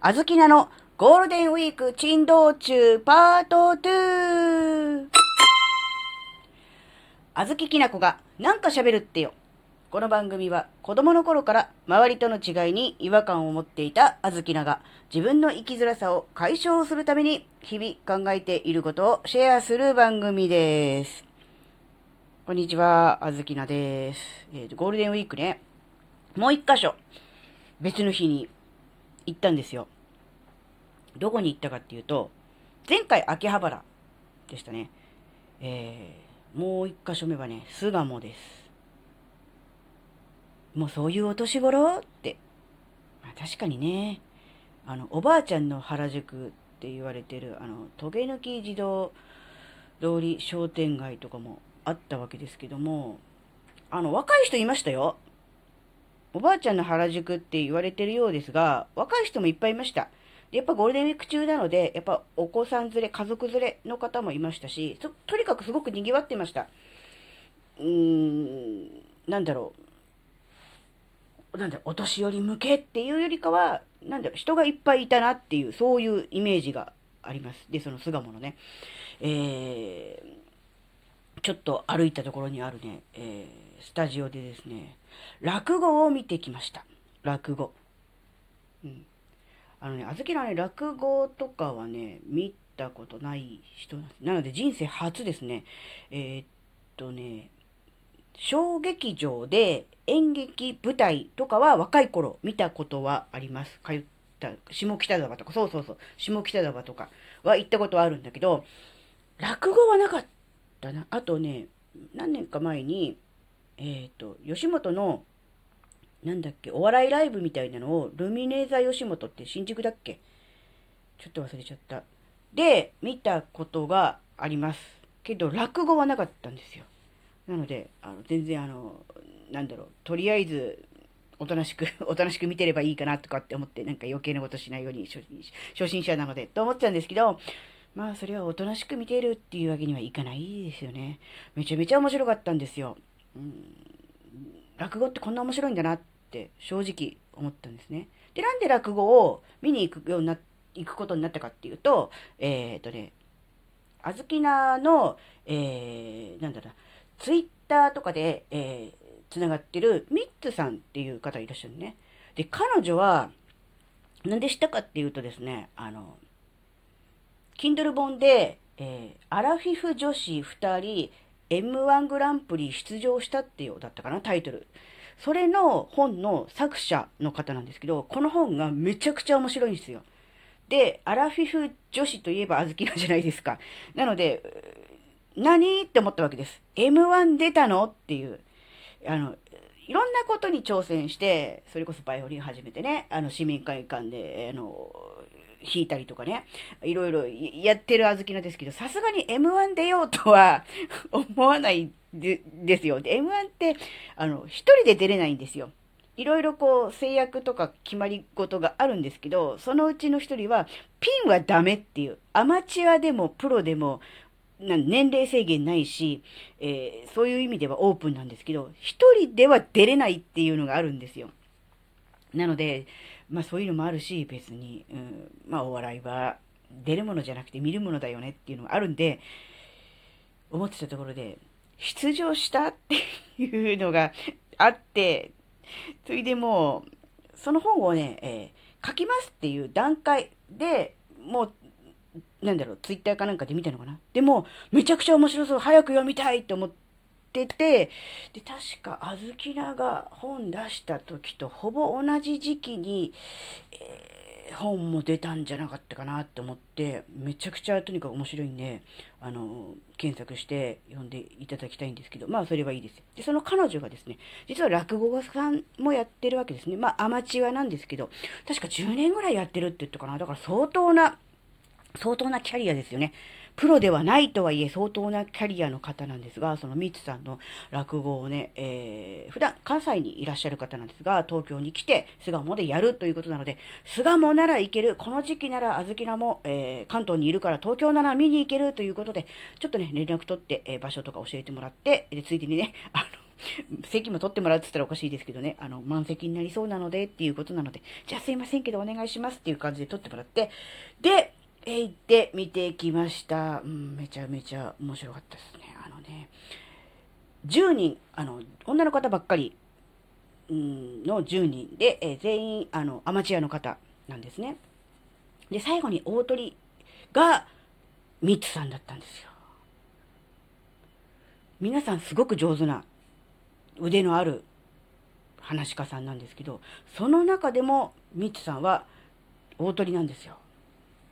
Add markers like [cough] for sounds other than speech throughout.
あずきなのゴールデンウィーク珍道中パート 2! あずききなこがなんか喋るってよ。この番組は子供の頃から周りとの違いに違和感を持っていたあずきなが自分の生きづらさを解消するために日々考えていることをシェアする番組です。こんにちは、あずきなです。えーと、ゴールデンウィークね、もう一箇所別の日に行ったんですよ。どこに行ったかっていうと、前回秋葉原でしたね。えー、もう一箇所目はね、巣鴨です。もうそういうお年頃って。まあ、確かにね、あの、おばあちゃんの原宿って言われてる、あの、トゲ抜き自動通り商店街とかもあったわけですけども、あの、若い人いましたよ。おばあちゃんの原宿って言われてるようですが、若い人もいっぱいいました。でやっぱゴールデンウィーク中なので、やっぱお子さん連れ、家族連れの方もいましたし、とにかくすごく賑わってました。うーん、なんだろう。なんだろう、お年寄り向けっていうよりかは、なんだろう、人がいっぱいいたなっていう、そういうイメージがあります。で、その巣鴨のね、えー、ちょっと歩いたところにあるね、えー、スタジオでですね、落語を見てきました。落語。うん。あのね、あずきのね、落語とかはね、見たことない人なんです。なので人生初ですね。えー、っとね、小劇場で演劇舞台とかは若い頃見たことはあります。通った、下北沢とか、そうそうそう、下北沢とかは行ったことはあるんだけど、落語はなかったな。あとね、何年か前に、えー、と、吉本のなんだっけ、お笑いライブみたいなのを、ルミネーザ吉本って新宿だっけ？ちょっと忘れちゃった。で、見たことがあります。けど、落語はなかったんですよ。なので、あの全然あの、なんだろう、とりあえず、おとなしく、[laughs] おとなしく見てればいいかなとかって思って、なんか余計なことしないように、初初心者なので、と思ってたんですけど、まあ、それはおとなしく見てるっていうわけにはいかないですよね。めちゃめちゃ面白かったんですよ。うん落語ってこんな面白いんだなって正直思ったんですね。で、なんで落語を見に行くようにな、行くことになったかっていうと、えっ、とね、あずきなの、えー、なんだろうツイッターとかで、えー、つながってるミッツさんっていう方いらっしゃるね。で、彼女は、なんで知ったかっていうとですね、あの、Kindle 本で、えー、アラフィフ女子2人 M1 グランプリ出場したってようだったかな、タイトル。それの本の作者の方なんですけど、この本がめちゃくちゃ面白いんですよ。で、アラフィフ女子といえばあずきなんじゃないですか。なので、何って思ったわけです。M1 出たのっていう。あの、いろんなことに挑戦して、それこそバイオリン始めてね、あの、市民会館で、あの、弾いたりとかね、いろいろやってるあずきなんですけど、さすがに M1 出ようとは [laughs] 思わないでですよ。で、M1 って、あの、一人で出れないんですよ。いろいろこう制約とか決まり事があるんですけど、そのうちの一人は、ピンはダメっていう、アマチュアでもプロでも、年齢制限ないし、えー、そういう意味ではオープンなんですけど、一人では出れないっていうのがあるんですよ。なので、まあそういうのもあるし、別に、うん、まあお笑いは出るものじゃなくて見るものだよねっていうのがあるんで、思ってたところで、出場したっていうのが [laughs] あって、それでもう、その本をね、えー、書きますっていう段階でもう、なんだろう、ツイッターかなんかで見たのかな。でも、めちゃくちゃ面白そう、早く読みたいと思ってて、で、確か、あずきなが本出した時とほぼ同じ時期に、えー、本も出たんじゃなかったかなって思って、めちゃくちゃとにかく面白いんで、あの、検索して読んでいただきたいんですけど、まあそれはいいです。で、その彼女がですね、実は落語家さんもやってるわけですね。まあアマチュアなんですけど、確か10年ぐらいやってるって言ったかな。だから相当な、相当なキャリアですよね。プロではないとはいえ相当なキャリアの方なんですが、そのミツさんの落語をね、えー、普段関西にいらっしゃる方なんですが、東京に来て巣鴨でやるということなので、巣鴨なら行ける、この時期ならあずきなも、えー、関東にいるから東京なら見に行けるということで、ちょっとね、連絡取って、えー、場所とか教えてもらって、で、ついでにね、[laughs] あの、席も取ってもらうって言ったらおかしいですけどね、あの、満席になりそうなのでっていうことなので、じゃあすいませんけどお願いしますっていう感じで取ってもらって、で、え行って見てきました。うん、めちゃめちゃ面白かったですね。あのね、10人、あの、女の方ばっかり、うん、の10人で、え全員、あの、アマチュアの方なんですね。で、最後に大鳥が、ミッツさんだったんですよ。皆さんすごく上手な腕のある話し家さんなんですけど、その中でもミッツさんは大鳥なんですよ。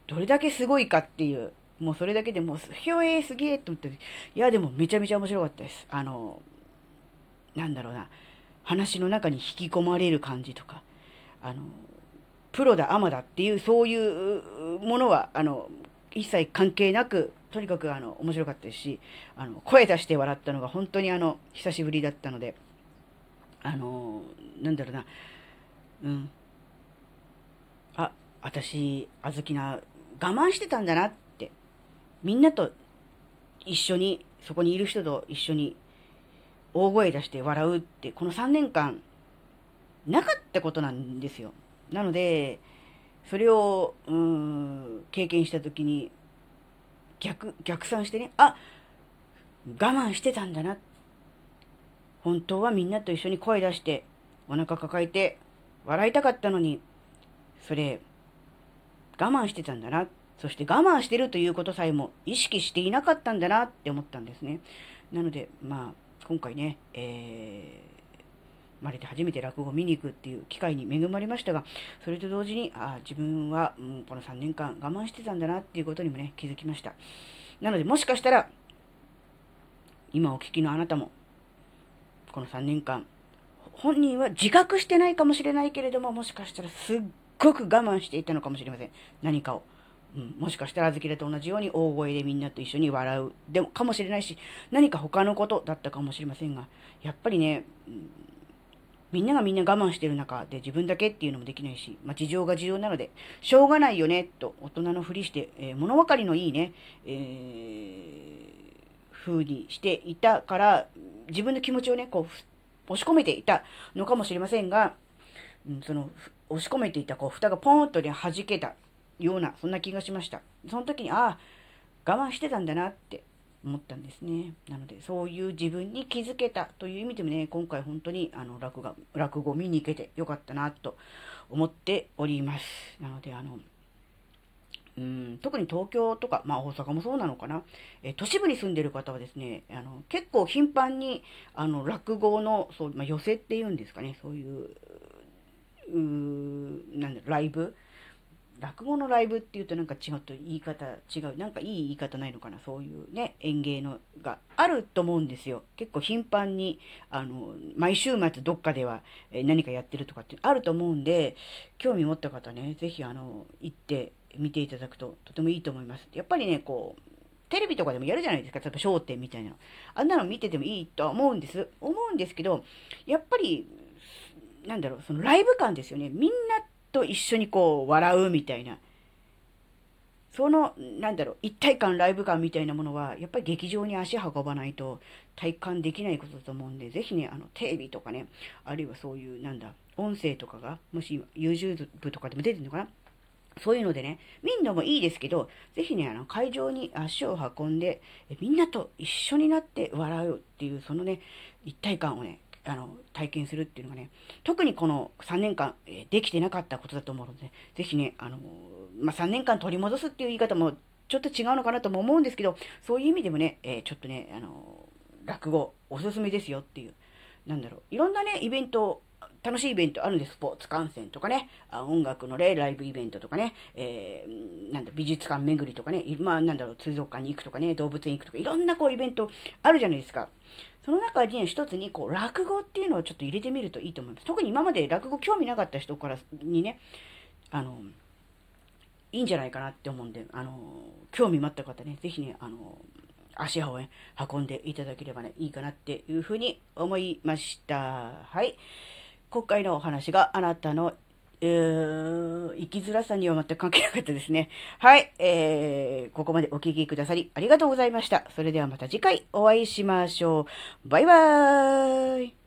どれだけすごいかっていう、もうそれだけでもう、ひょえーすげえと思って、いやでもめちゃめちゃ面白かったです。あの、なんだろうな、話の中に引き込まれる感じとか、あの、プロだ、アマだっていう、そういうものは、あの、一切関係なく、とにかくあの、面白かったですし、あの、声出して笑ったのが本当にあの、久しぶりだったので、あの、なんだろうな、うん。あ、私、あずきな、我慢してたんだなって、みんなと一緒に、そこにいる人と一緒に大声出して笑うって、この3年間、なかったことなんですよ。なので、それを、うん、経験した時に、逆、逆算してね、あ、我慢してたんだな。本当はみんなと一緒に声出して、お腹抱えて、笑いたかったのに、それ、我慢してたんだな。そして我慢してるということさえも意識していなかったんだなって思ったんですね。なので、まあ、今回ね、えー生まれて初めて落語を見に行くっていう機会に恵まれましたが、それと同時に、あ自分は、うん、この3年間我慢してたんだなっていうことにもね、気づきました。なので、もしかしたら、今お聞きのあなたも、この3年間、本人は自覚してないかもしれないけれども、もしかしたらすっごく我慢していたのかもしれません。何かを。うん、もしかしたら預けると同じように大声でみんなと一緒に笑うでもかもしれないし、何か他のことだったかもしれませんが、やっぱりね、うんみんながみんな我慢してる中で自分だけっていうのもできないし、まあ、事情が事情なので、しょうがないよね、と大人のふりして、えー、物分かりのいいね、えー、風にしていたから、自分の気持ちをね、こう、押し込めていたのかもしれませんが、うん、その、押し込めていた、こう、蓋がポーンとね、弾けたような、そんな気がしました。その時に、ああ、我慢してたんだなって思ったんですね。なので、そういう自分に気づけたという意味でもね、今回本当にあの落語落語見に行けてよかったなと思っております。なので、あの、うん、特に東京とか、まあ大阪もそうなのかな、え都市部に住んでる方はですね、あの結構頻繁にあの落語のそう、まあ、寄せっていうんですかね、そういう、うーなんだライブ？落語のライブっていうとなんか違うと言い方違う。なんかいい言い方ないのかな？そういうね、演芸のがあると思うんですよ。結構頻繁に、あの、毎週末どっかでは何かやってるとかってあると思うんで、興味持った方ね、ぜひあの、行って見ていただくととてもいいと思います。やっぱりね、こう、テレビとかでもやるじゃないですか。例えば焦点みたいな。あんなの見ててもいいとは思うんです。思うんですけど、やっぱり、なんだろう、そのライブ感ですよね。みんなと一緒にこう笑うみたいな。その、なんだろう、一体感、ライブ感みたいなものは、やっぱり劇場に足運ばないと体感できないことだと思うんで、ぜひね、あの、テレビとかね、あるいはそういう、なんだ、音声とかが、もし YouTube とかでも出てるのかな？そういうのでね、見んのもいいですけど、ぜひね、あの、会場に足を運んで、みんなと一緒になって笑うっていう、そのね、一体感をね、あの、体験するっていうのがね、特にこの3年間、え、できてなかったことだと思うので、ぜひね、あの、まあ、3年間取り戻すっていう言い方もちょっと違うのかなとも思うんですけど、そういう意味でもね、えー、ちょっとね、あの、落語おすすめですよっていう、なんだろう、いろんなね、イベント、楽しいイベントあるんです。スポーツ観戦とかね、あ音楽のね、ライブイベントとかね、えー、なんだ、美術館巡りとかね、まあ、なんだろう、水族館に行くとかね、動物園行くとか、いろんなこうイベントあるじゃないですか。その中に一つにこう落語っていうのをちょっと入れてみるといいと思います。特に今まで落語興味なかった人からにね、あの、いいんじゃないかなって思うんで、あの、興味持った方ね、ぜひね、あの、足をね、運んでいただければね、いいかなっていうふうに思いました。はい。今回のお話があなたの、え、生きづらさには全く関係なかったですね。はい。えー、ここまでお聞きくださりありがとうございました。それではまた次回お会いしましょう。バイバーイ。